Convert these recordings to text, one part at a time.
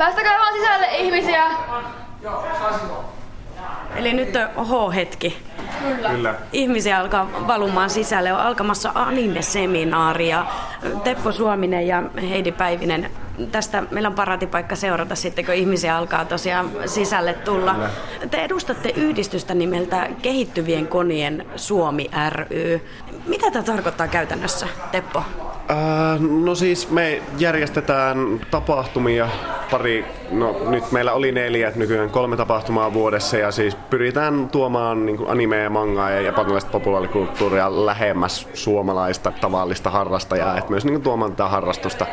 Päästäkää vaan sisälle ihmisiä. Eli nyt on H-hetki. Kyllä. Kyllä. Ihmisiä alkaa valumaan sisälle. On alkamassa anime-seminaari ja Teppo Suominen ja Heidi Päivinen. Tästä meillä on paratipaikka seurata sitten, kun ihmisiä alkaa tosiaan sisälle tulla. Te edustatte yhdistystä nimeltä Kehittyvien konien Suomi ry. Mitä tämä tarkoittaa käytännössä, Teppo? Äh, no siis me järjestetään tapahtumia pari, no nyt meillä oli neljä, nykyään kolme tapahtumaa vuodessa ja siis pyritään tuomaan niin anime ja mangaa ja japanilaista populaarikulttuuria lähemmäs suomalaista tavallista harrastajaa, että myös niin tuomaan tätä harrastusta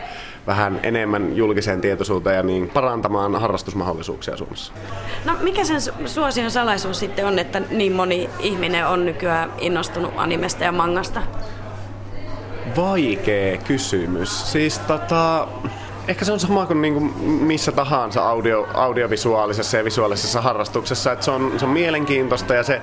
vähän enemmän julkiseen tietoisuuteen ja niin parantamaan harrastusmahdollisuuksia Suomessa. No mikä sen su- suosion salaisuus sitten on, että niin moni ihminen on nykyään innostunut animesta ja mangasta? Vaikea kysymys. Siis tota, ehkä se on sama kuin niinku missä tahansa audio, audiovisuaalisessa ja visuaalisessa harrastuksessa, että se on, se on mielenkiintoista ja se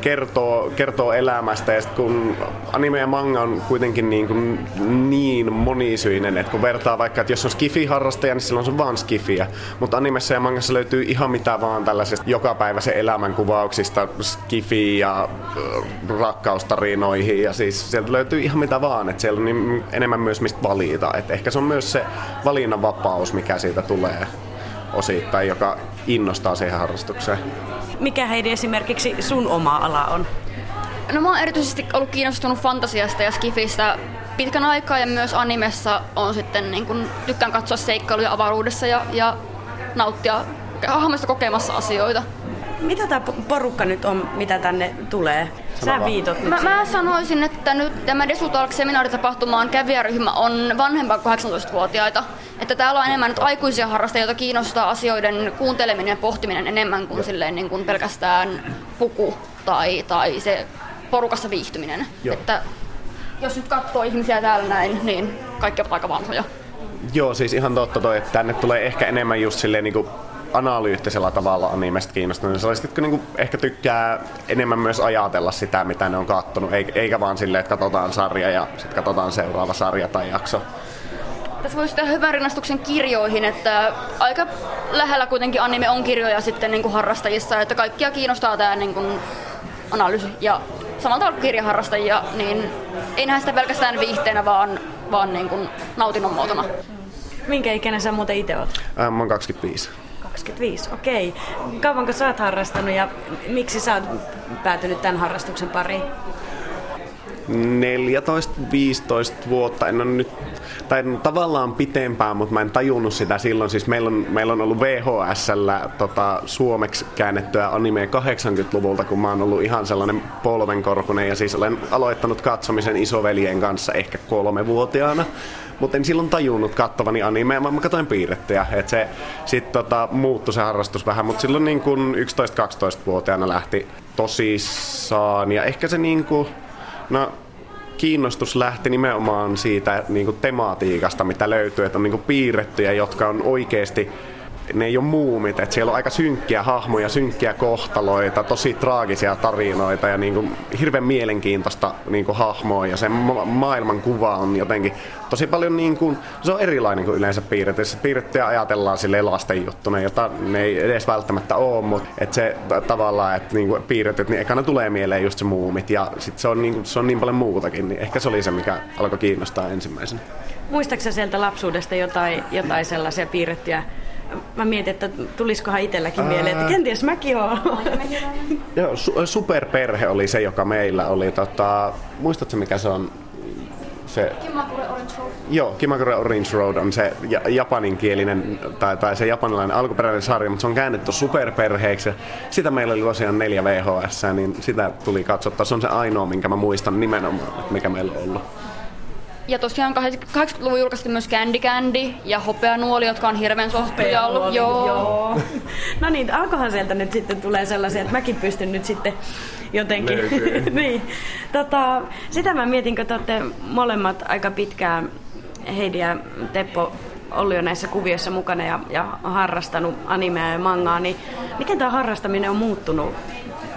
kertoo, kertoo elämästä. Ja sit kun anime ja manga on kuitenkin niin, kuin niin monisyinen, että kun vertaa vaikka, että jos on skifi-harrastaja, niin silloin se on vaan skifiä, mutta animessa ja mangassa löytyy ihan mitä vaan tällaisesta jokapäiväisen elämän kuvauksista, skifi ja äh, rakkaustarinoihin. Ja siis sieltä löytyy ihan mitä vaan, että siellä on niin enemmän myös mistä valita, että ehkä se on myös se valinnanvapaus, mikä siitä tulee osittain, joka innostaa siihen harrastukseen. Mikä Heidi esimerkiksi sun oma ala on? No mä oon erityisesti ollut kiinnostunut fantasiasta ja skifistä pitkän aikaa ja myös animessa on sitten niin kun, tykkään katsoa seikkailuja avaruudessa ja, ja nauttia hahmoista kokemassa asioita. Mitä tämä porukka nyt on, mitä tänne tulee? Sä viitot nyt Mä, siihen. mä sanoisin, että nyt tämä Desutalk seminaaritapahtumaan kävijäryhmä on vanhempaa kuin 18-vuotiaita. Että täällä on enemmän nyt aikuisia harrastajia, joita kiinnostaa asioiden kuunteleminen ja pohtiminen enemmän kuin, silleen, niin kuin pelkästään puku tai, tai se porukassa viihtyminen. Joo. Että jos nyt katsoo ihmisiä täällä näin, niin kaikki ovat aika vanhoja. Joo, siis ihan totta toi, että tänne tulee ehkä enemmän just silleen niinku analyyttisellä tavalla animesta kiinnostunut. Sellaiset, jotka niinku ehkä tykkää enemmän myös ajatella sitä, mitä ne on kattonut, eikä vaan silleen, että katsotaan sarja ja sitten katsotaan seuraava sarja tai jakso. Tässä voisi tehdä hyvän rinnastuksen kirjoihin, että aika lähellä kuitenkin anime on kirjoja sitten niin kuin harrastajissa, että kaikkia kiinnostaa tämä niin kuin analyysi ja samalla tavalla kuin kirjaharrastajia, niin ei nähdä sitä pelkästään viihteenä, vaan, vaan niin kuin nautinnon muotona. Minkä ikäinen sä muuten itse oot? Ää, mä oon 25. 25, okei. Kauanko sä oot harrastanut ja miksi sä oot päätynyt tämän harrastuksen pariin? 14-15 vuotta, en ole nyt, tai tavallaan pitempään, mutta mä en tajunnut sitä silloin. Siis meillä on, meillä on ollut VHSllä tota, suomeksi käännettyä anime 80-luvulta, kun mä oon ollut ihan sellainen polvenkorkunen ja siis olen aloittanut katsomisen isoveljen kanssa ehkä kolmevuotiaana. Mutta en silloin tajunnut kattavani animea, mä, mä katsoin piirrettyjä. Et se sitten tota, muuttui se harrastus vähän, mutta silloin niin kun 11-12-vuotiaana lähti tosissaan. Ja ehkä se niin kuin, no kiinnostus lähti nimenomaan siitä niin kuin tematiikasta, mitä löytyy, että on niin kuin piirrettyjä, jotka on oikeasti ne ei ole muumit, että siellä on aika synkkiä hahmoja, synkkiä kohtaloita, tosi traagisia tarinoita ja niin kuin hirveän mielenkiintoista niin kuin hahmoa ja sen ma- maailman kuva on jotenkin tosi paljon niin kuin, se on erilainen kuin yleensä piirretty. Piirrettyjä ajatellaan sille lasten juttuna, jota ne ei edes välttämättä ole, mutta että se tavallaan, että niin kuin piirretyt, niin ekana tulee mieleen just se muumit ja sit se on, niin kuin, se on niin paljon muutakin, niin ehkä se oli se, mikä alkoi kiinnostaa ensimmäisenä. Muistaaksä sieltä lapsuudesta jotain, jotain sellaisia piirrettyjä? Mä mietin, että tulisikohan itselläkin mieleen, että kenties mäkin oon. Joo, su- superperhe oli se, joka meillä oli. Tota, muistatko mikä se on? Se, Kimakure Orange Road. joo, Kimakure Orange Road on se ja- japaninkielinen tai, tai se japanilainen alkuperäinen sarja, mutta se on käännetty superperheeksi. Sitä meillä oli tosiaan neljä VHS, niin sitä tuli katsottaa. Se on se ainoa, minkä mä muistan nimenomaan, mikä meillä on ollut. Ja tosiaan 80-luvun julkaistiin myös Candy Candy ja Hopeanuoli, jotka on hirveän suosittuja ollut. Joo. Joo. No niin, alkohan sieltä nyt sitten tulee sellaisia, että mäkin pystyn nyt sitten jotenkin. Niin. Tota, sitä mä mietin, kun te olette molemmat aika pitkään, Heidi ja Teppo, ollut jo näissä kuvioissa mukana ja, ja harrastanut animea ja mangaa, niin miten tämä harrastaminen on muuttunut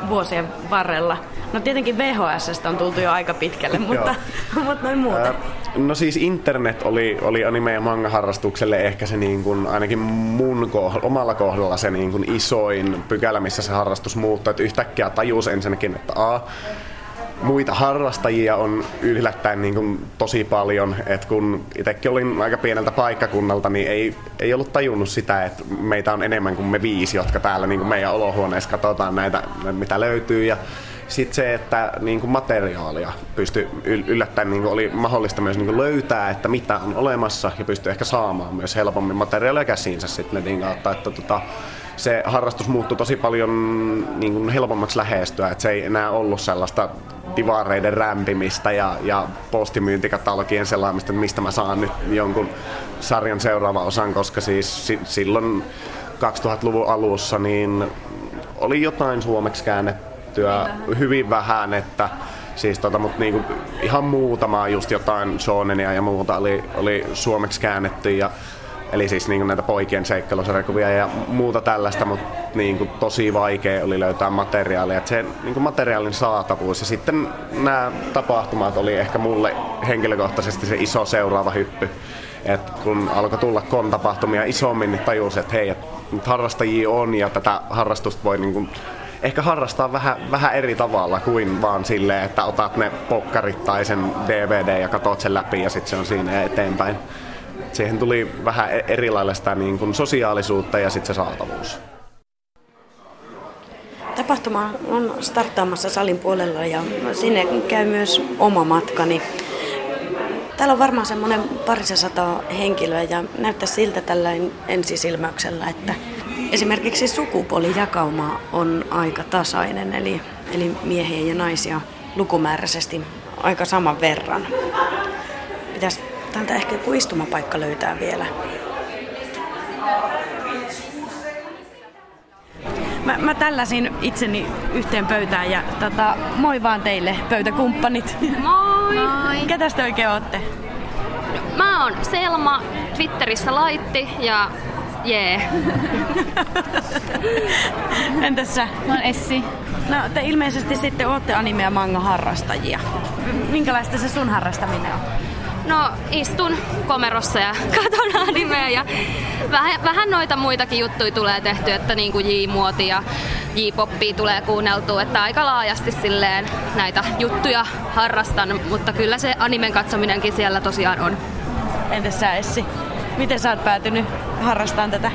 vuosien varrella? No tietenkin VHSstä on tultu jo aika pitkälle, mutta, mutta noin muuten. Ää, No siis internet oli, oli anime- ja manga-harrastukselle ehkä se niin kuin, ainakin mun kohdalla, omalla kohdalla se niin kuin isoin pykälä, missä se harrastus muuttui. Että yhtäkkiä tajus ensinnäkin, että a, muita harrastajia on yllättäen niin kuin tosi paljon. Et kun itsekin olin aika pieneltä paikkakunnalta, niin ei, ei ollut tajunnut sitä, että meitä on enemmän kuin me viisi, jotka täällä niin kuin meidän olohuoneessa katsotaan näitä, mitä löytyy. Ja sitten se, että niin kuin materiaalia pystyi yllättäen niin kuin oli mahdollista myös niin kuin löytää, että mitä on olemassa ja pystyy ehkä saamaan myös helpommin materiaalia käsiinsä sitten netin kautta. Että tota, se harrastus muuttui tosi paljon niin kuin helpommaksi lähestyä, että se ei enää ollut sellaista divareiden rämpimistä ja, ja postimyyntikatalogien selaamista, että mistä mä saan nyt jonkun sarjan seuraava osan, koska siis si- silloin 2000-luvun alussa niin oli jotain suomeksi käännettyä hyvin, hyvin vähän, että siis tota, mutta niinku ihan muutama just jotain shonenia ja muuta oli, oli suomeksi käännetty ja Eli siis niin näitä poikien seikkailusarjakuvia ja muuta tällaista, mutta niin kuin tosi vaikea oli löytää materiaalia. Et se niin kuin materiaalin saatavuus ja sitten nämä tapahtumat oli ehkä mulle henkilökohtaisesti se iso seuraava hyppy. Et kun alkoi tulla kontapahtumia isommin, niin tajusin, että hei, et harrastajia on ja tätä harrastusta voi niin kuin ehkä harrastaa vähän, vähän eri tavalla kuin vaan silleen, että otat ne pokkarit tai sen DVD ja katot sen läpi ja sitten se on siinä eteenpäin siihen tuli vähän e- erilaista niin kuin sosiaalisuutta ja sitten se saatavuus. Tapahtuma on starttaamassa salin puolella ja sinne käy myös oma matkani. Täällä on varmaan semmoinen parisataa henkilöä ja näyttää siltä tällainen ensisilmäyksellä, että esimerkiksi sukupuolijakauma on aika tasainen, eli, eli miehiä ja naisia lukumääräisesti aika saman verran. Täältä ehkä joku istumapaikka löytää vielä. Mä, mä tälläsin itseni yhteen pöytään ja tota, moi vaan teille pöytäkumppanit. Moi! moi. Ketäs te oikein ootte? Mä oon Selma, Twitterissä Laitti ja jee. Entäs sä? Mä oon Essi. No te ilmeisesti sitten ootte anime- ja manga-harrastajia. Minkälaista se sun harrastaminen on? No istun komerossa ja katon animea ja vähän, vähän noita muitakin juttuja tulee tehty, että niin kuin J-muoti ja J-poppia tulee kuunneltua, että aika laajasti silleen näitä juttuja harrastan, mutta kyllä se animen katsominenkin siellä tosiaan on. Entäs sä Essi? Miten sä oot päätynyt harrastamaan tätä?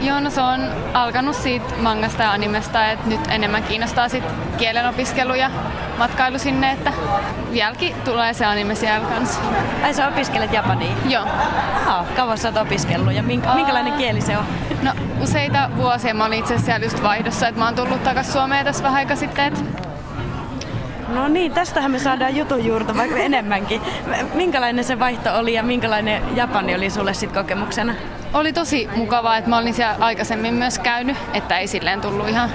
Joo, no se on alkanut siitä mangasta ja animesta, että nyt enemmän kiinnostaa sit kielen opiskelu ja matkailu sinne, että vieläkin tulee se anime siellä kanssa. Ai sä opiskelet japania? Joo. Aha, kauan sä oot opiskellut ja minkä, minkälainen kieli se on? No useita vuosia mä olin itse asiassa siellä just vaihdossa, että mä oon tullut takas Suomeen tässä vähän aika sitten, että No niin, tästähän me saadaan jutun juurta vaikka enemmänkin. Minkälainen se vaihto oli ja minkälainen Japani oli sulle sitten kokemuksena? Oli tosi mukavaa, että mä olin siellä aikaisemmin myös käynyt, että ei silleen tullut ihan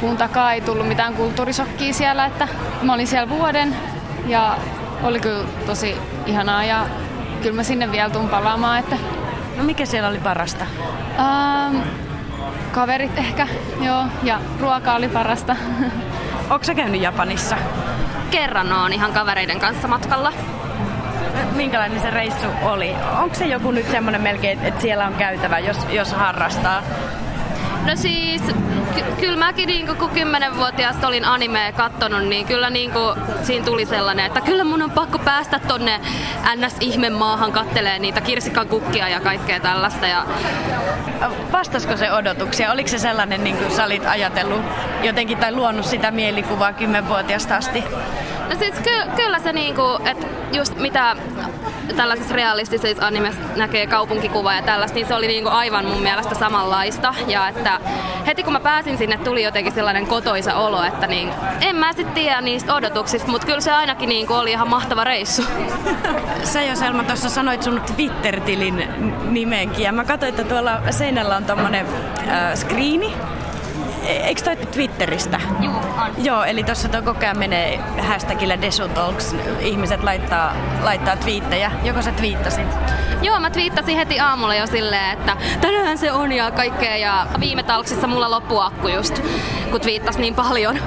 kuun takaa, ei tullut mitään kulttuurisokkia siellä, että mä olin siellä vuoden ja oli kyllä tosi ihanaa ja kyllä mä sinne vielä tuun palaamaan. Että... No mikä siellä oli parasta? Ähm, kaverit ehkä, joo, ja ruoka oli parasta. Onko sä käynyt Japanissa? Kerran on ihan kavereiden kanssa matkalla. Minkälainen se reissu oli? Onko se joku nyt semmoinen melkein, että siellä on käytävä, jos, jos harrastaa? No siis, ky- kyllä mäkin niin kun kymmenenvuotiaasta olin animea kattonut, niin kyllä niin kuin, siinä tuli sellainen, että kyllä mun on pakko päästä tonne ns maahan kattelee niitä kirsikan kukkia ja kaikkea tällaista. Ja... Vastasko se odotuksia? Oliko se sellainen, niin kuin sä olit ajatellut jotenkin tai luonut sitä mielikuvaa kymmenvuotiaasta asti? No siis ky- kyllä se niinku, että just mitä tällaisessa realistisessa animessa näkee kaupunkikuva ja tällaista, niin se oli niinku aivan mun mielestä samanlaista. Ja että heti kun mä pääsin sinne, tuli jotenkin sellainen kotoisa olo, että niin, en mä sitten tiedä niistä odotuksista, mutta kyllä se ainakin niinku oli ihan mahtava reissu. Sä jo Selma tuossa sanoit sun Twitter-tilin nimenkin ja mä katsoin, että tuolla seinällä on tommonen äh, screeni, Eikö toi Twitteristä? Joo, on. Joo, eli tuossa toi koko ajan menee hashtagillä Desutalks. Ihmiset laittaa, laittaa twiittejä. Joko sä twiittasit? Joo, mä twiittasin heti aamulla jo silleen, että tänään se on ja kaikkea. Ja viime talksissa mulla loppu akku just, kun twiittas niin paljon.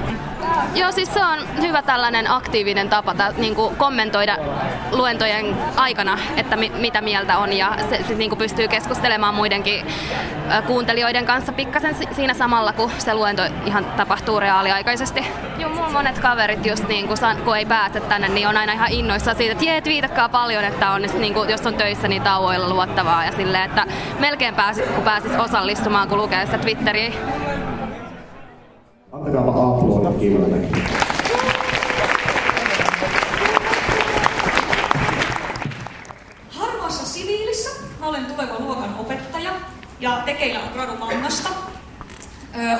Joo, siis se on hyvä tällainen aktiivinen tapa ta, niin kuin kommentoida luentojen aikana, että mi, mitä mieltä on ja se, se niin kuin pystyy keskustelemaan muidenkin kuuntelijoiden kanssa pikkasen siinä samalla, kun se luento ihan tapahtuu reaaliaikaisesti. Joo, mulla monet kaverit just niin kuin, kun ei pääse tänne, niin on aina ihan innoissaan siitä, että jee, twiitakkaa paljon, että on, niin kuin, jos on töissä, niin tauoilla luottavaa ja silleen, että melkein pääsis, kun pääsis osallistumaan, kun lukee sitä Twitteriä. Killalle. Harmaassa siviilissä mä olen tuleva luokan opettaja ja tekeillä on gradu mangasta.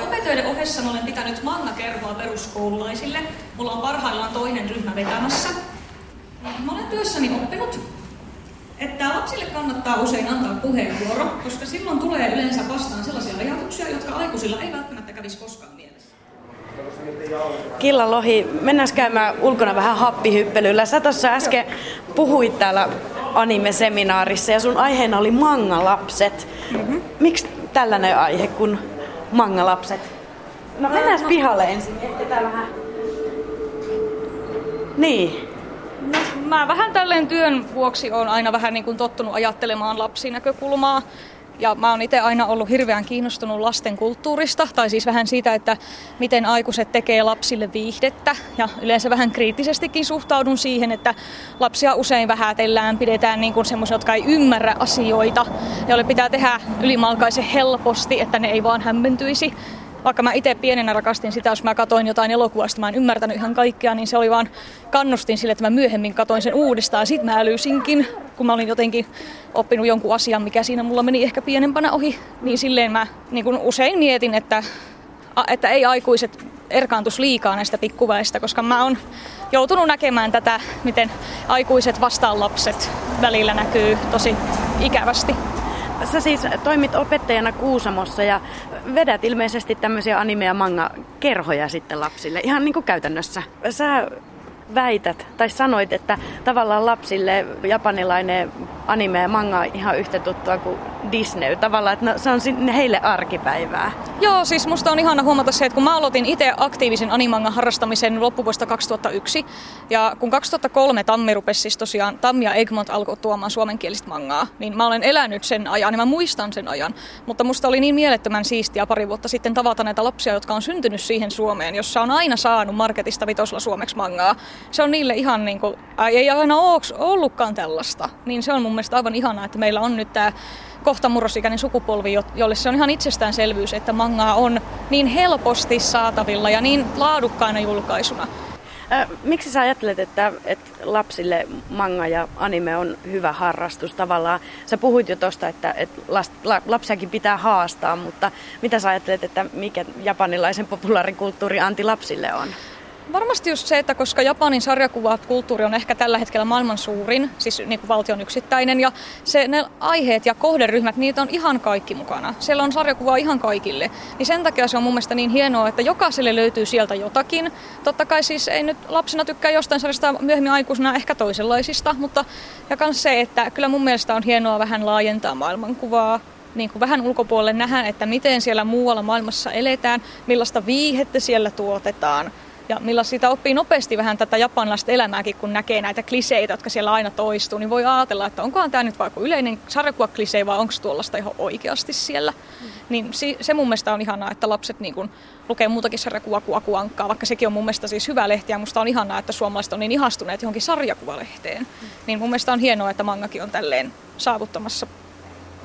Opetöiden ohessa mä olen pitänyt manga-kerhoa peruskoululaisille. Mulla on parhaillaan toinen ryhmä vetämässä. Mä olen työssäni oppinut, että lapsille kannattaa usein antaa puheenvuoro, koska silloin tulee yleensä vastaan sellaisia ajatuksia, jotka aikuisilla ei välttämättä kävisi koskaan mielessä. Killa Lohi, mennään käymään ulkona vähän happihyppelyllä. Sä tuossa äsken puhuit täällä anime-seminaarissa ja sun aiheena oli mangalapset. Mm-hmm. Miksi tällainen aihe kuin mangalapset? No mennään no, pihalle ensin, tää vähän... Niin. No, mä vähän tälleen työn vuoksi on aina vähän niin kuin tottunut ajattelemaan lapsinäkökulmaa. Ja mä oon itse aina ollut hirveän kiinnostunut lasten kulttuurista, tai siis vähän siitä, että miten aikuiset tekee lapsille viihdettä. Ja yleensä vähän kriittisestikin suhtaudun siihen, että lapsia usein vähätellään, pidetään niin kuin semmoisia, jotka ei ymmärrä asioita, joille pitää tehdä ylimalkaisen helposti, että ne ei vaan hämmentyisi vaikka mä itse pienenä rakastin sitä, jos mä katoin jotain elokuvasta, mä en ymmärtänyt ihan kaikkea, niin se oli vaan kannustin sille, että mä myöhemmin katoin sen uudestaan. Sitten mä älysinkin, kun mä olin jotenkin oppinut jonkun asian, mikä siinä mulla meni ehkä pienempänä ohi, niin silleen mä niin kun usein mietin, että, että ei aikuiset erkaantus liikaa näistä pikkuväistä, koska mä oon joutunut näkemään tätä, miten aikuiset vastaan lapset välillä näkyy tosi ikävästi. Sä siis toimit opettajana Kuusamossa ja vedät ilmeisesti tämmöisiä anime- ja manga-kerhoja sitten lapsille, ihan niin kuin käytännössä. Sä väität tai sanoit, että tavallaan lapsille japanilainen anime ja manga ihan yhtä tuttua kuin Disney. Tavallaan, että no, se on heille arkipäivää. Joo, siis musta on ihana huomata se, että kun mä aloitin itse aktiivisen animangan harrastamisen loppuvuosta 2001, ja kun 2003 Tammi rupesi siis tosiaan, Tammi ja Egmont alkoi tuomaan suomenkielistä mangaa, niin mä olen elänyt sen ajan ja mä muistan sen ajan. Mutta musta oli niin mielettömän siistiä pari vuotta sitten tavata näitä lapsia, jotka on syntynyt siihen Suomeen, jossa on aina saanut marketista vitosla suomeksi mangaa. Se on niille ihan niin kuin, ei aina ollutkaan tällaista, niin se on mun mielestä aivan ihanaa, että meillä on nyt tämä kohta murrosikäinen sukupolvi, jolle se on ihan itsestäänselvyys, että mangaa on niin helposti saatavilla ja niin laadukkaana julkaisuna. miksi sä ajattelet, että, että lapsille manga ja anime on hyvä harrastus tavallaan? Sä puhuit jo tosta, että, että lapsiakin pitää haastaa, mutta mitä sä ajattelet, että mikä japanilaisen populaarikulttuuri anti lapsille on? Varmasti just se, että koska Japanin sarjakuvakulttuuri on ehkä tällä hetkellä maailman suurin, siis niin kuin valtion yksittäinen, ja se, ne aiheet ja kohderyhmät, niitä on ihan kaikki mukana. Siellä on sarjakuvaa ihan kaikille. Niin sen takia se on mun mielestä niin hienoa, että jokaiselle löytyy sieltä jotakin. Totta kai siis ei nyt lapsena tykkää jostain sarjasta myöhemmin aikuisena ehkä toisenlaisista, mutta ja myös se, että kyllä mun mielestä on hienoa vähän laajentaa maailmankuvaa, niin kuin vähän ulkopuolelle nähdä, että miten siellä muualla maailmassa eletään, millaista viihettä siellä tuotetaan ja millä siitä oppii nopeasti vähän tätä japanilaista elämääkin, kun näkee näitä kliseitä, jotka siellä aina toistuu, niin voi ajatella, että onkohan tämä nyt vaikka yleinen sarjakuva-klisee vai onko tuollaista ihan oikeasti siellä. Mm. Niin se mun mielestä on ihanaa, että lapset niin kun lukee muutakin sarjakuvaa kuin Akuankkaa, vaikka sekin on mun mielestä siis hyvä lehti ja musta on ihanaa, että suomalaiset on niin ihastuneet johonkin sarjakuvalehteen. Mm. Niin mun mielestä on hienoa, että mangakin on tälleen saavuttamassa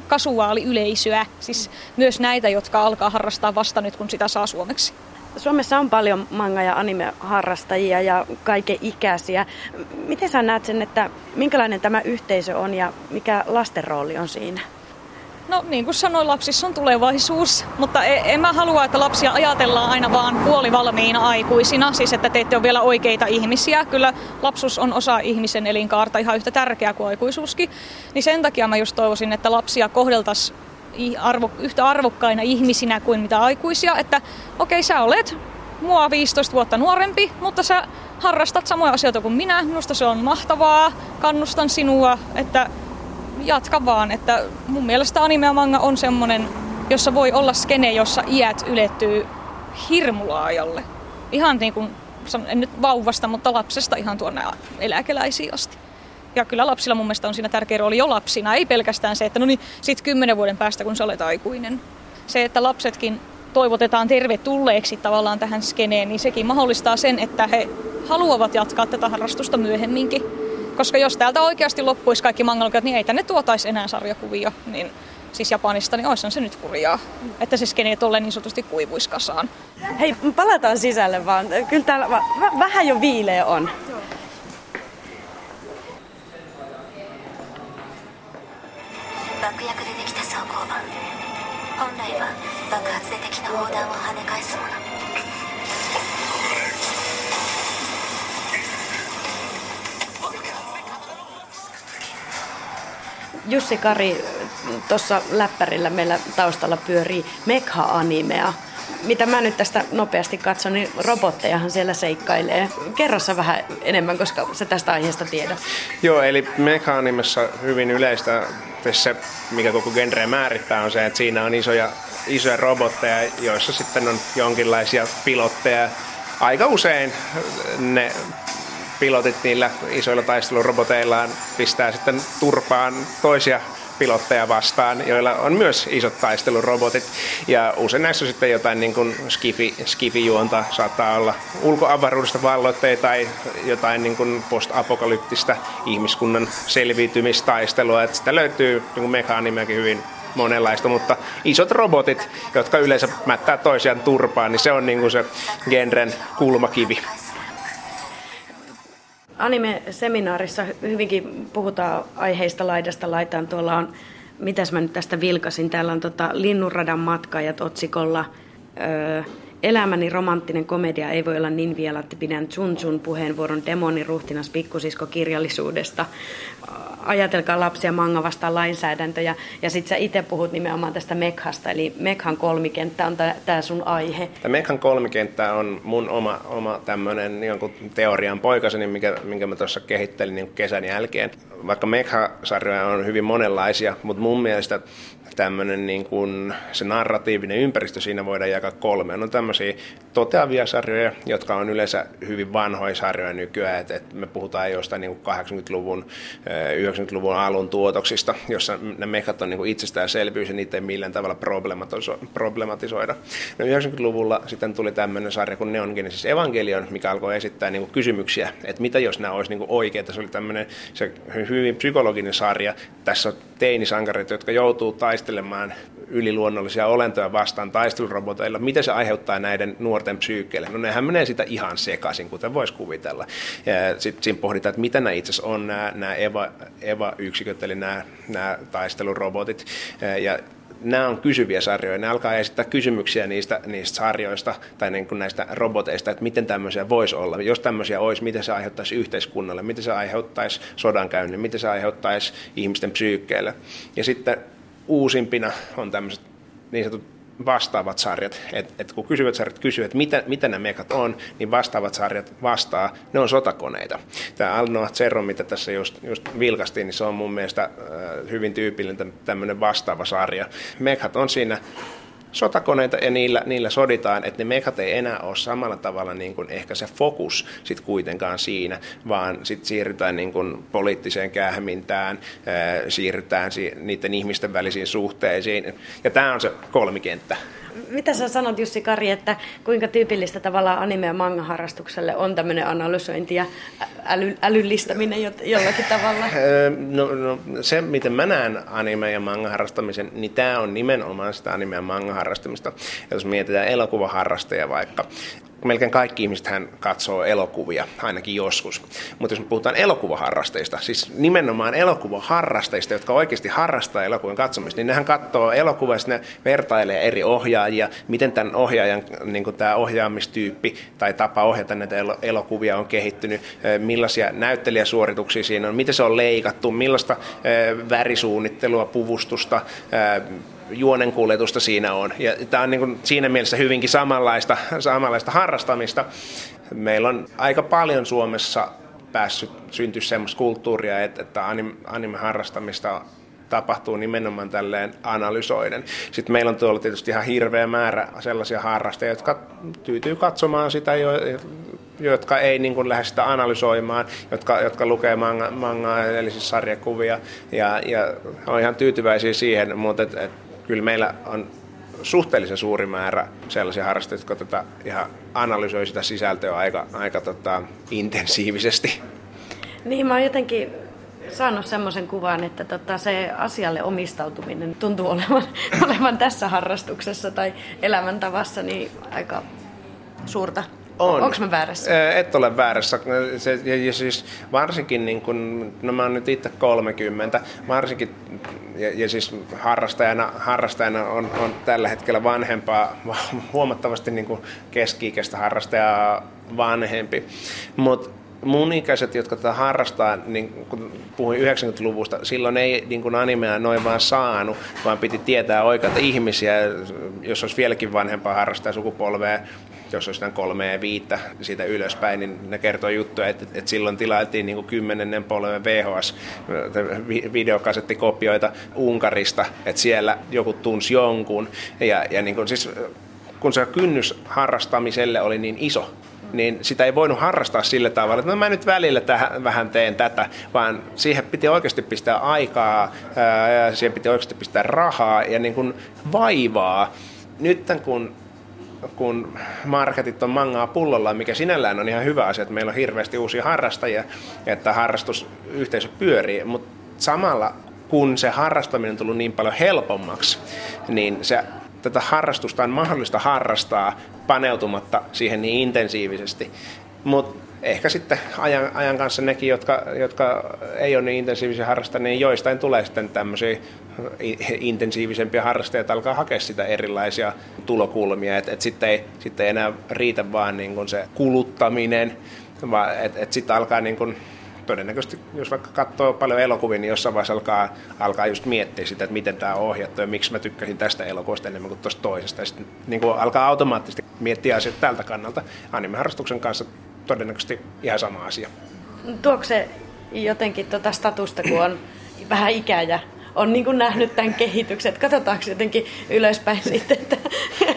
kasuaaliyleisöä, siis myös näitä, jotka alkaa harrastaa vasta nyt, kun sitä saa suomeksi. Suomessa on paljon manga- ja anime-harrastajia ja kaiken ikäisiä. Miten sä näet sen, että minkälainen tämä yhteisö on ja mikä lasten rooli on siinä? No niin kuin sanoin, lapsissa on tulevaisuus, mutta e, en mä halua, että lapsia ajatellaan aina vaan puolivalmiina aikuisina, siis että te ette ole vielä oikeita ihmisiä. Kyllä lapsuus on osa ihmisen elinkaarta ihan yhtä tärkeä kuin aikuisuuskin. Niin sen takia mä just toivoisin, että lapsia kohdeltaisiin arvo, yhtä arvokkaina ihmisinä kuin mitä aikuisia, että okei okay, sä olet mua 15 vuotta nuorempi, mutta sä harrastat samoja asioita kuin minä, minusta se on mahtavaa, kannustan sinua, että jatka vaan, että mun mielestä anime manga on semmonen, jossa voi olla skene, jossa iät ylettyy hirmulaajalle. ihan niin kuin, en nyt vauvasta, mutta lapsesta ihan tuonne eläkeläisiin asti. Ja kyllä lapsilla mun mielestä on siinä tärkeä rooli jo lapsina, ei pelkästään se, että no niin, sit kymmenen vuoden päästä, kun sä olet aikuinen. Se, että lapsetkin toivotetaan tervetulleeksi tavallaan tähän skeneen, niin sekin mahdollistaa sen, että he haluavat jatkaa tätä harrastusta myöhemminkin. Koska jos täältä oikeasti loppuisi kaikki mangalukat, niin ei tänne tuotaisi enää sarjakuvia. Niin siis Japanista, niin olisihan se nyt kurjaa, että se skene tolleen niin sanotusti kuivuisi kasaan. Hei, palataan sisälle vaan. Kyllä täällä v- vähän jo viileä on. 爆砲弾を跳ね返すもの Jussi Kari, tuossa läppärillä meillä taustalla pyörii Mekha-animea. mitä mä nyt tästä nopeasti katson, niin robottejahan siellä seikkailee. Kerro sä vähän enemmän, koska sä tästä aiheesta tiedät. Joo, eli Mekha-animessa hyvin yleistä se, mikä koko genre määrittää, on se, että siinä on isoja, isoja robotteja, joissa sitten on jonkinlaisia pilotteja. Aika usein ne pilotit niillä isoilla taisteluroboteillaan pistää sitten turpaan toisia pilotteja vastaan, joilla on myös isot taistelurobotit. Ja usein näissä on sitten jotain niin kuin skifi, skifi-juonta, saattaa olla ulkoavaruudesta valloitteita tai jotain niin kuin post-apokalyptista ihmiskunnan selviytymistaistelua. Että sitä löytyy niin mekaanimeakin hyvin monenlaista, mutta isot robotit, jotka yleensä mättää toisiaan turpaan, niin se on niin kuin se genren kulmakivi anime-seminaarissa hyvinkin puhutaan aiheista laidasta laitaan. Tuolla on, mitäs mä nyt tästä vilkasin, täällä on tota Linnunradan matkaajat otsikolla. Öö, Elämäni romanttinen komedia ei voi olla niin vielä, että pidän Chun Chun puheenvuoron pikkusisko kirjallisuudesta. Ajatelkaa lapsia manga vastaan lainsäädäntö ja, ja sitten sä itse puhut nimenomaan tästä Mekhasta, eli Mekhan kolmikenttä on tämä sun aihe. Tämä Mekhan kolmikenttä on mun oma, oma tämmöinen jonkun teorian poikaseni, mikä, minkä mä tuossa kehittelin niin kesän jälkeen. Vaikka Mekha-sarjoja on hyvin monenlaisia, mutta mun mielestä tämmöinen niin kuin se narratiivinen ympäristö siinä voidaan jakaa kolme. On tämmöisiä toteavia sarjoja, jotka on yleensä hyvin vanhoja sarjoja nykyään, että, että me puhutaan jostain niin kuin 80-luvun, 90-luvun alun tuotoksista, jossa ne mekat on niin kuin itsestäänselvyys ja niitä ei millään tavalla problematisoida. No 90-luvulla sitten tuli tämmöinen sarja kuin Neon Genesis Evangelion, mikä alkoi esittää niin kuin kysymyksiä, että mitä jos nämä olisi niin kuin oikeita. Se oli tämmöinen se hyvin psykologinen sarja. Tässä on teinisankareita, jotka joutuu taistelemaan yliluonnollisia olentoja vastaan taisteluroboteilla. Mitä se aiheuttaa näiden nuorten psyykkeille? No nehän menee sitä ihan sekaisin, kuten voisi kuvitella. Sitten siinä pohditaan, että mitä nämä itse asiassa on nämä, nämä EVA, EVA-yksiköt, eli nämä, nämä taistelurobotit. Ja nämä on kysyviä sarjoja. Ne alkaa esittää kysymyksiä niistä, niistä sarjoista tai niin kuin näistä roboteista, että miten tämmöisiä voisi olla. Jos tämmöisiä olisi, miten se aiheuttaisi yhteiskunnalle, miten se aiheuttaisi sodankäynnin, miten se aiheuttaisi ihmisten psyykkeelle. Ja sitten uusimpina on tämmöiset niin sanotut vastaavat sarjat. Et, et kun kysyvät sarjat kysyvät, että mitä, mitä nämä mekat on, niin vastaavat sarjat vastaa, ne on sotakoneita. Tämä Alnoa Zero, mitä tässä just, just vilkastiin, niin se on mun mielestä äh, hyvin tyypillinen tämmöinen vastaava sarja. Mekat on siinä sotakoneita ja niillä, niillä soditaan, että ne mekat ei enää ole samalla tavalla niin kuin ehkä se fokus sit kuitenkaan siinä, vaan sitten siirrytään niin kuin poliittiseen kähmintään, siirrytään niiden ihmisten välisiin suhteisiin. Ja tämä on se kolmikenttä mitä sä sanot Jussi Kari, että kuinka tyypillistä tavallaan anime- ja manga-harrastukselle on tämmöinen analysointi ja äly, älyllistäminen jollakin tavalla? No, no, se, miten mä näen anime- ja manga-harrastamisen, niin tämä on nimenomaan sitä anime- ja manga-harrastamista. Jos mietitään elokuvaharrastajia vaikka, melkein kaikki ihmiset hän katsoo elokuvia, ainakin joskus. Mutta jos me puhutaan elokuvaharrasteista, siis nimenomaan elokuvaharrasteista, jotka oikeasti harrastaa elokuvan katsomista, niin nehän katsoo elokuvia, ne vertailee eri ohjaajia, miten tämän ohjaajan niin tämä ohjaamistyyppi tai tapa ohjata näitä elokuvia on kehittynyt, millaisia näyttelijäsuorituksia siinä on, miten se on leikattu, millaista värisuunnittelua, puvustusta, juonenkuljetusta siinä on. Ja tämä on niin kuin siinä mielessä hyvinkin samanlaista, samanlaista harrastamista. Meillä on aika paljon Suomessa päässyt syntyä semmoista kulttuuria, että, että anime-harrastamista tapahtuu nimenomaan tälleen analysoiden. Sitten meillä on tuolla tietysti ihan hirveä määrä sellaisia harrastajia, jotka tyytyy katsomaan sitä, jotka ei niin kuin lähde sitä analysoimaan, jotka, jotka lukee manga, mangaa, eli siis sarjakuvia, ja, ja on ihan tyytyväisiä siihen, mutta et, et, kyllä meillä on suhteellisen suuri määrä sellaisia harrastajia, jotka tota ihan analysoi sitä sisältöä aika, aika tota, intensiivisesti. Niin, mä oon jotenkin saanut semmoisen kuvan, että tota, se asialle omistautuminen tuntuu olevan, olevan tässä harrastuksessa tai elämäntavassa niin aika suurta. On. Onko mä väärässä? Et ole väärässä. Se, ja, ja siis varsinkin, niin kun, no mä oon nyt itse 30, varsinkin, ja, ja siis harrastajana, harrastajana on, on tällä hetkellä vanhempaa, huomattavasti niin kuin keski-ikäistä harrastajaa vanhempi. Mutta mun ikäiset, jotka tätä harrastaa, niin kun puhuin 90-luvusta, silloin ei niin kuin animea noin vaan saanut, vaan piti tietää oikeita ihmisiä, jos olisi vieläkin vanhempaa harrastaa sukupolvea, jos olisi kolme ja viittä siitä ylöspäin, niin ne kertoo juttuja, että, että silloin tilailtiin niin kuin kymmenennen polven VHS, videokasettikopioita Unkarista, että siellä joku tunsi jonkun. Ja, ja niin kuin siis, kun se kynnys harrastamiselle oli niin iso, niin sitä ei voinut harrastaa sillä tavalla, että no mä nyt välillä tähän, vähän teen tätä, vaan siihen piti oikeasti pistää aikaa, ja siihen piti oikeasti pistää rahaa ja niin kuin vaivaa. Nyt kun kun marketit on mangaa pullolla, mikä sinällään on ihan hyvä asia, että meillä on hirveästi uusia harrastajia, että harrastusyhteisö pyörii, mutta samalla kun se harrastaminen on tullut niin paljon helpommaksi, niin se tätä harrastusta on mahdollista harrastaa paneutumatta siihen niin intensiivisesti. Mutta ehkä sitten ajan, ajan kanssa nekin, jotka, jotka ei ole niin intensiivisiä harrastajia, niin joistain tulee sitten tämmöisiä intensiivisempiä harrastajia, alkaa hakea sitä erilaisia tulokulmia, että et sitten ei, sitten ei enää riitä vaan niin kuin se kuluttaminen, vaan että et sitten alkaa niin kuin todennäköisesti, jos vaikka katsoo paljon elokuvia, niin jossain vaiheessa alkaa, alkaa just miettiä sitä, että miten tämä on ohjattu ja miksi mä tykkäsin tästä elokuvasta enemmän kuin tuosta toisesta. Ja sitten niin alkaa automaattisesti miettiä asiat tältä kannalta. Animeharrastuksen kanssa todennäköisesti ihan sama asia. Tuokse se jotenkin tuota statusta, kun on vähän ikää ja on niin kuin nähnyt tämän kehityksen. Että katsotaanko jotenkin ylöspäin sitten, että,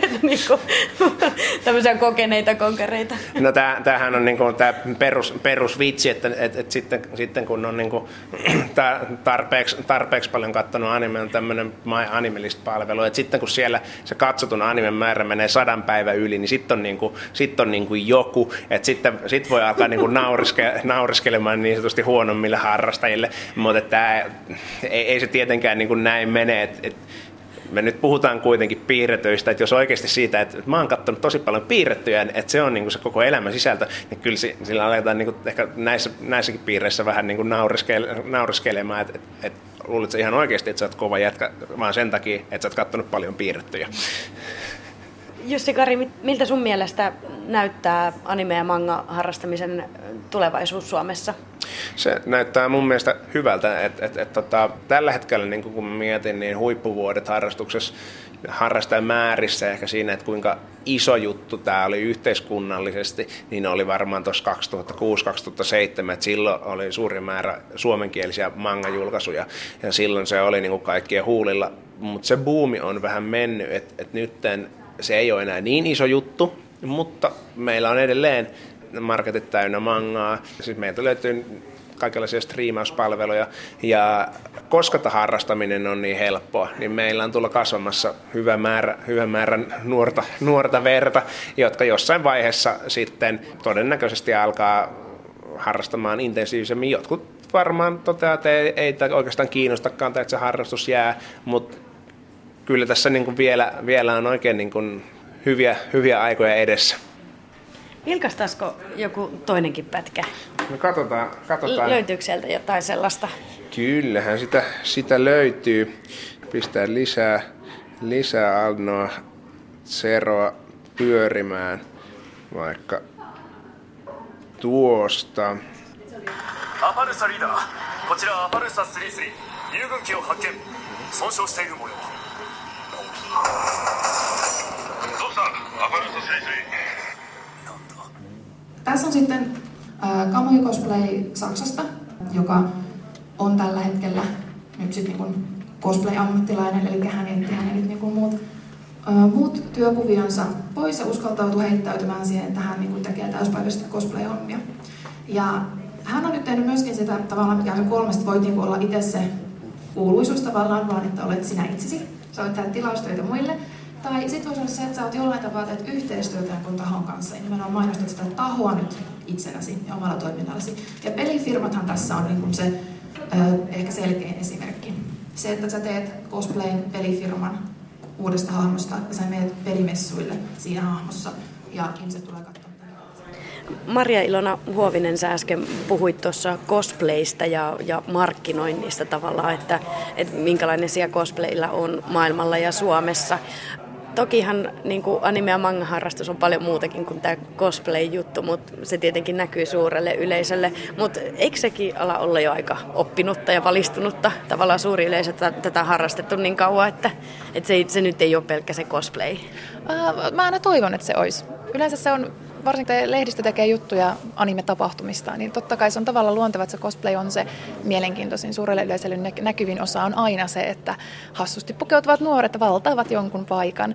että niin kuin, tämmöisiä kokeneita konkareita. No tämähän on niin kuin tämä perus, perusvitsi, että, että, että sitten, sitten kun on niin kuin tarpeeksi, tarpeeksi paljon katsonut anime, on tämmöinen My Animalist-palvelu, että sitten kun siellä se katsotun animen määrä menee sadan päivän yli, niin sitten on, niin kuin, sitten on niin kuin joku, että sitten sit voi alkaa niin kuin nauriske, nauriskelemaan niin sanotusti huonommille harrastajille, mutta tämä, ei, ei se tietenkään niin kuin näin mene, että, että me nyt puhutaan kuitenkin piirretyistä, että jos oikeasti siitä, että mä oon katsonut tosi paljon piirrettyjä, että se on niin kuin se koko elämän sisältö, niin kyllä sillä aletaan niin kuin ehkä näissä, näissäkin piireissä vähän niin kuin nauriskele, nauriskelemaan, että, että, että luulet ihan oikeasti, että sä oot kova jätkä, vaan sen takia, että sä oot katsonut paljon piirrettyjä. Jussi Kari, miltä sun mielestä näyttää anime- ja manga-harrastamisen tulevaisuus Suomessa? Se näyttää mun mielestä hyvältä, että et, et, tota, tällä hetkellä niin kun mietin, niin huippuvuodet harrastuksessa harrastajamäärissä ehkä siinä, että kuinka iso juttu tämä oli yhteiskunnallisesti, niin oli varmaan tuossa 2006-2007, että silloin oli suuri määrä suomenkielisiä manga-julkaisuja ja silloin se oli niin kuin kaikkien huulilla, mutta se buumi on vähän mennyt, että, että nyt se ei ole enää niin iso juttu, mutta meillä on edelleen marketit täynnä mangaa. Siis meiltä löytyy kaikenlaisia striimauspalveluja. Ja koska tämä harrastaminen on niin helppoa, niin meillä on tulla kasvamassa hyvä määrä, hyvä määrä nuorta, nuorta verta, jotka jossain vaiheessa sitten todennäköisesti alkaa harrastamaan intensiivisemmin. Jotkut varmaan toteaa, että ei, ei oikeastaan kiinnostakaan, että se harrastus jää, mutta kyllä tässä niin kuin vielä, vielä on oikein niin kuin hyviä, hyviä aikoja edessä. Vilkastaisiko joku toinenkin pätkä? No katsotaan. katsotaan. Löytyykö sieltä jotain sellaista? Kyllähän sitä, sitä löytyy. Pistää lisää, lisää Alnoa Seroa pyörimään vaikka tuosta. Aparsa Leader, こちらアパルサ33入軍機を発見損傷している模様 Tässä on sitten äh, Kamui Cosplay Saksasta, joka on tällä hetkellä nyt sitten niin cosplay-ammattilainen, eli hän jätti hänen niin kuin muut, uh, muut työkuvionsa pois ja uskaltautui heittäytymään siihen, että hän niin kuin tekee täyspäiväisesti cosplay-hommia. Ja hän on nyt tehnyt myöskin sitä tavallaan, mikä se kolmesta, voit niin olla itse se kuuluisuus tavallaan, vaan että olet sinä itsesi. Sä voit tehdä tilaustöitä muille. Tai sitten voisi olla se, että sä oot jollain tapaa teet yhteistyötä jonkun tahon kanssa ja nimenomaan mainostat sitä tahoa nyt itsenäsi ja omalla toiminnallasi. Ja pelifirmathan tässä on niin se ö, ehkä selkein esimerkki. Se, että sä teet cosplayn pelifirman uudesta hahmosta ja sä menet pelimessuille siinä hahmossa ja ihmiset tulee. Maria Ilona Huovinen, sä äsken puhuit tuossa cosplayista ja, ja markkinoinnista tavallaan, että, että minkälainen cosplayilla on maailmalla ja Suomessa. Tokihan niin kuin anime- ja manga-harrastus on paljon muutakin kuin tämä cosplay-juttu, mutta se tietenkin näkyy suurelle yleisölle. Mutta eikö sekin ala olla jo aika oppinutta ja valistunutta? Tavallaan suuri yleisö tätä harrastettu niin kauan, että, että se, se nyt ei ole pelkkä se cosplay. Mä aina toivon, että se olisi. Yleensä se on varsinkin lehdistö tekee juttuja anime-tapahtumista, niin totta kai se on tavallaan luonteva, että se cosplay on se mielenkiintoisin suurelle yleisölle näkyvin osa on aina se, että hassusti pukeutuvat nuoret valtaavat jonkun paikan.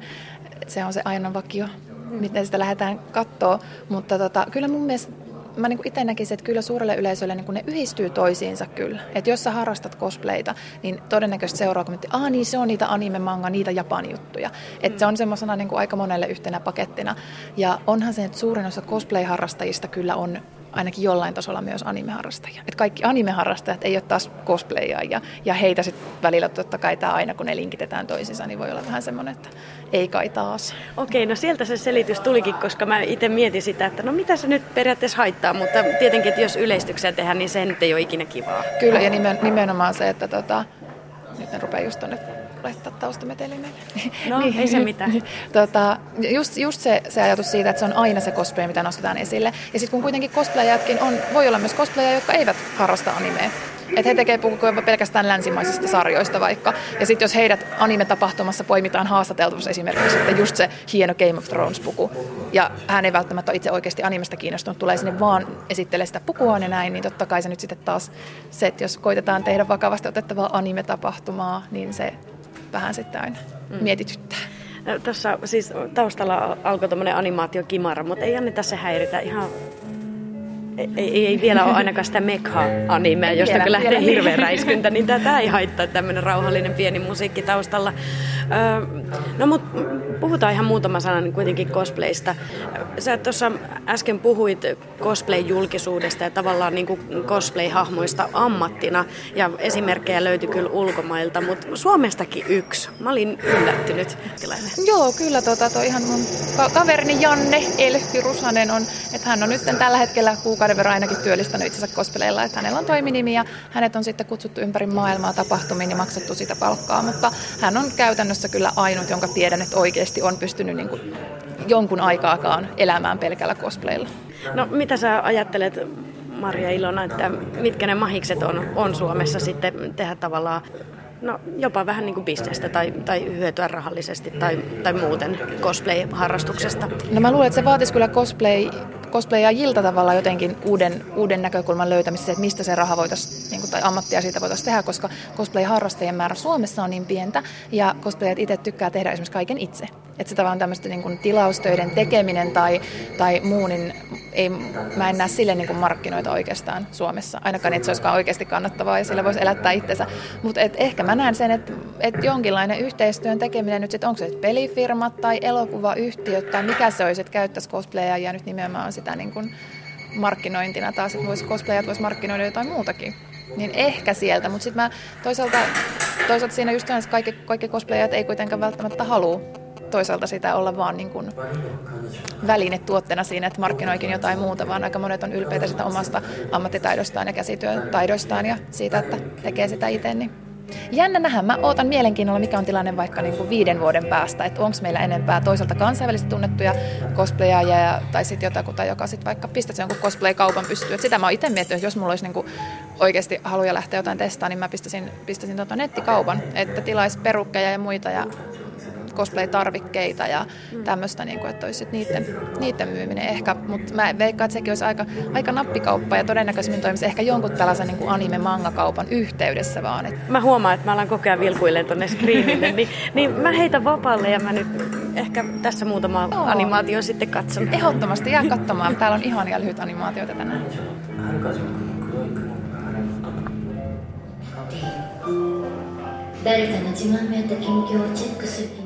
Se on se aina vakio, miten sitä lähdetään katsoa, mutta tota, kyllä mun mielestä mä niin itse näkisin, että kyllä suurelle yleisölle niin ne yhdistyy toisiinsa kyllä. Että jos sä harrastat cosplayta, niin todennäköisesti seuraa kommentti, ah niin se on niitä anime, manga, niitä japani juttuja. Että se on semmoisena niin aika monelle yhtenä pakettina. Ja onhan se, että suurin osa cosplay-harrastajista kyllä on ainakin jollain tasolla myös animeharrastajia. Että kaikki animeharrastajat ei ole taas cosplayaajia, ja heitä sitten välillä totta kai tämä aina, kun ne linkitetään toisiinsa, niin voi olla vähän semmoinen, että ei kai taas. Okei, no sieltä se selitys tulikin, koska mä itse mietin sitä, että no mitä se nyt periaatteessa haittaa, mutta tietenkin, että jos yleistyksiä tehdään, niin se nyt ei ole ikinä kivaa. Kyllä, ja nimenomaan se, että tota, nyt ne rupeaa just tuonne laittaa taustameteli meille. No, niin, ei se mitään. tota, just, just se, se ajatus siitä, että se on aina se cosplay, mitä nostetaan esille. Ja sitten kun kuitenkin cosplayajatkin on, voi olla myös cosplayajia, jotka eivät harrasta animea. Että he tekevät pukua pelkästään länsimaisista sarjoista vaikka. Ja sitten jos heidät anime-tapahtumassa poimitaan haastateltavassa esimerkiksi että just se hieno Game of Thrones-puku, ja hän ei välttämättä itse oikeasti animesta kiinnostunut, tulee sinne vaan esittelee sitä pukua ja näin, niin totta kai se nyt sitten taas se, että jos koitetaan tehdä vakavasti otettavaa anime-tapahtumaa, niin se vähän sitten aina mm. mietityttää. Tuossa siis taustalla alkoi tämmöinen animaatiokimara, mutta ei anneta se häiritä ihan ei, ei vielä ole ainakaan sitä mekha-animea, josta vielä, lähtee vielä. hirveän räiskyntä, niin tätä ei haittaa tämmöinen rauhallinen pieni musiikki taustalla. No mutta puhutaan ihan muutama sana niin kuitenkin cosplaysta. Sä tuossa äsken puhuit cosplay-julkisuudesta ja tavallaan niin kuin cosplay-hahmoista ammattina, ja esimerkkejä löytyi kyllä ulkomailta, mutta Suomestakin yksi. Mä olin yllättynyt. Tilanne. Joo, kyllä tota, toi ihan mun kaverini Janne Elfi Rusanen on, että hän on nyt tällä hetkellä kuukauden verran ainakin työllistänyt itsensä cosplayilla, että hänellä on toiminimi ja hänet on sitten kutsuttu ympäri maailmaa tapahtumiin ja maksettu sitä palkkaa, mutta hän on käytännössä kyllä ainut, jonka tiedän, että oikeasti on pystynyt niin kuin jonkun aikaakaan elämään pelkällä cosplayilla. No mitä sä ajattelet Maria Ilona, että mitkä ne mahikset on, on Suomessa sitten tehdä tavallaan no, jopa vähän niin kuin bisnestä tai, tai hyötyä rahallisesti tai, tai muuten cosplay-harrastuksesta? No mä luulen, että se vaatisi kyllä cosplay, cosplay-ajilta tavallaan jotenkin uuden, uuden näkökulman löytämistä, että mistä se raha voitaisiin, niin tai ammattia siitä voitaisiin tehdä, koska cosplay-harrastajien määrä Suomessa on niin pientä ja cosplayat itse tykkää tehdä esimerkiksi kaiken itse. Että se tavallaan tämmöistä niin kuin tilaustöiden tekeminen tai, tai muu, niin ei, mä en näe sille niin kuin markkinoita oikeastaan Suomessa. Ainakaan, että se olisikaan oikeasti kannattavaa ja sillä voisi elättää itsensä. Mutta ehkä mä näen sen, että, että jonkinlainen yhteistyön tekeminen nyt sitten, onko se pelifirmat tai elokuvayhtiöt tai mikä se olisi, että käyttäisi cosplayia ja nyt nimenomaan sitä niin kuin markkinointina taas, että voisi cosplayat voisi markkinoida jotain muutakin. Niin ehkä sieltä, mutta sitten mä toisaalta, toisaalta siinä just kaikki, kaikki cosplayat ei kuitenkaan välttämättä halua toisaalta sitä olla vaan niin kuin välinetuotteena siinä, että markkinoikin jotain muuta, vaan aika monet on ylpeitä sitä omasta ammattitaidostaan ja käsityötaidoistaan ja siitä, että tekee sitä itse. Niin Jännä nähdä. Mä ootan mielenkiinnolla, mikä on tilanne vaikka niin kuin viiden vuoden päästä, että onko meillä enempää toisaalta kansainvälisesti tunnettuja cosplayaajia tai sitten jotakuta, joka sitten vaikka pistäisi jonkun cosplay-kaupan pystyyn. sitä mä oon itse miettinyt, että jos mulla olisi niin kuin oikeasti haluja lähteä jotain testaamaan, niin mä pistäisin, pistäisin tota nettikaupan, että tilaisi perukkeja ja muita ja cosplay-tarvikkeita ja tämmöistä, niin kuin, että olisi niiden, niiden myyminen ehkä, mutta mä veikkaan, että sekin olisi aika, aika nappikauppa ja todennäköisemmin toimisi ehkä jonkun tällaisen niin anime-mangakaupan yhteydessä vaan. Että... Mä huomaan, että mä alan kokea ajan vilkuilleen tonne screenille, niin, niin mä heitän vapaalle ja mä nyt ehkä tässä muutama oh. animaatio sitten katson. Ehdottomasti jää katsomaan. Täällä on ihania lyhyt animaatioita tänään. 誰かの自慢めいた近況をチェックする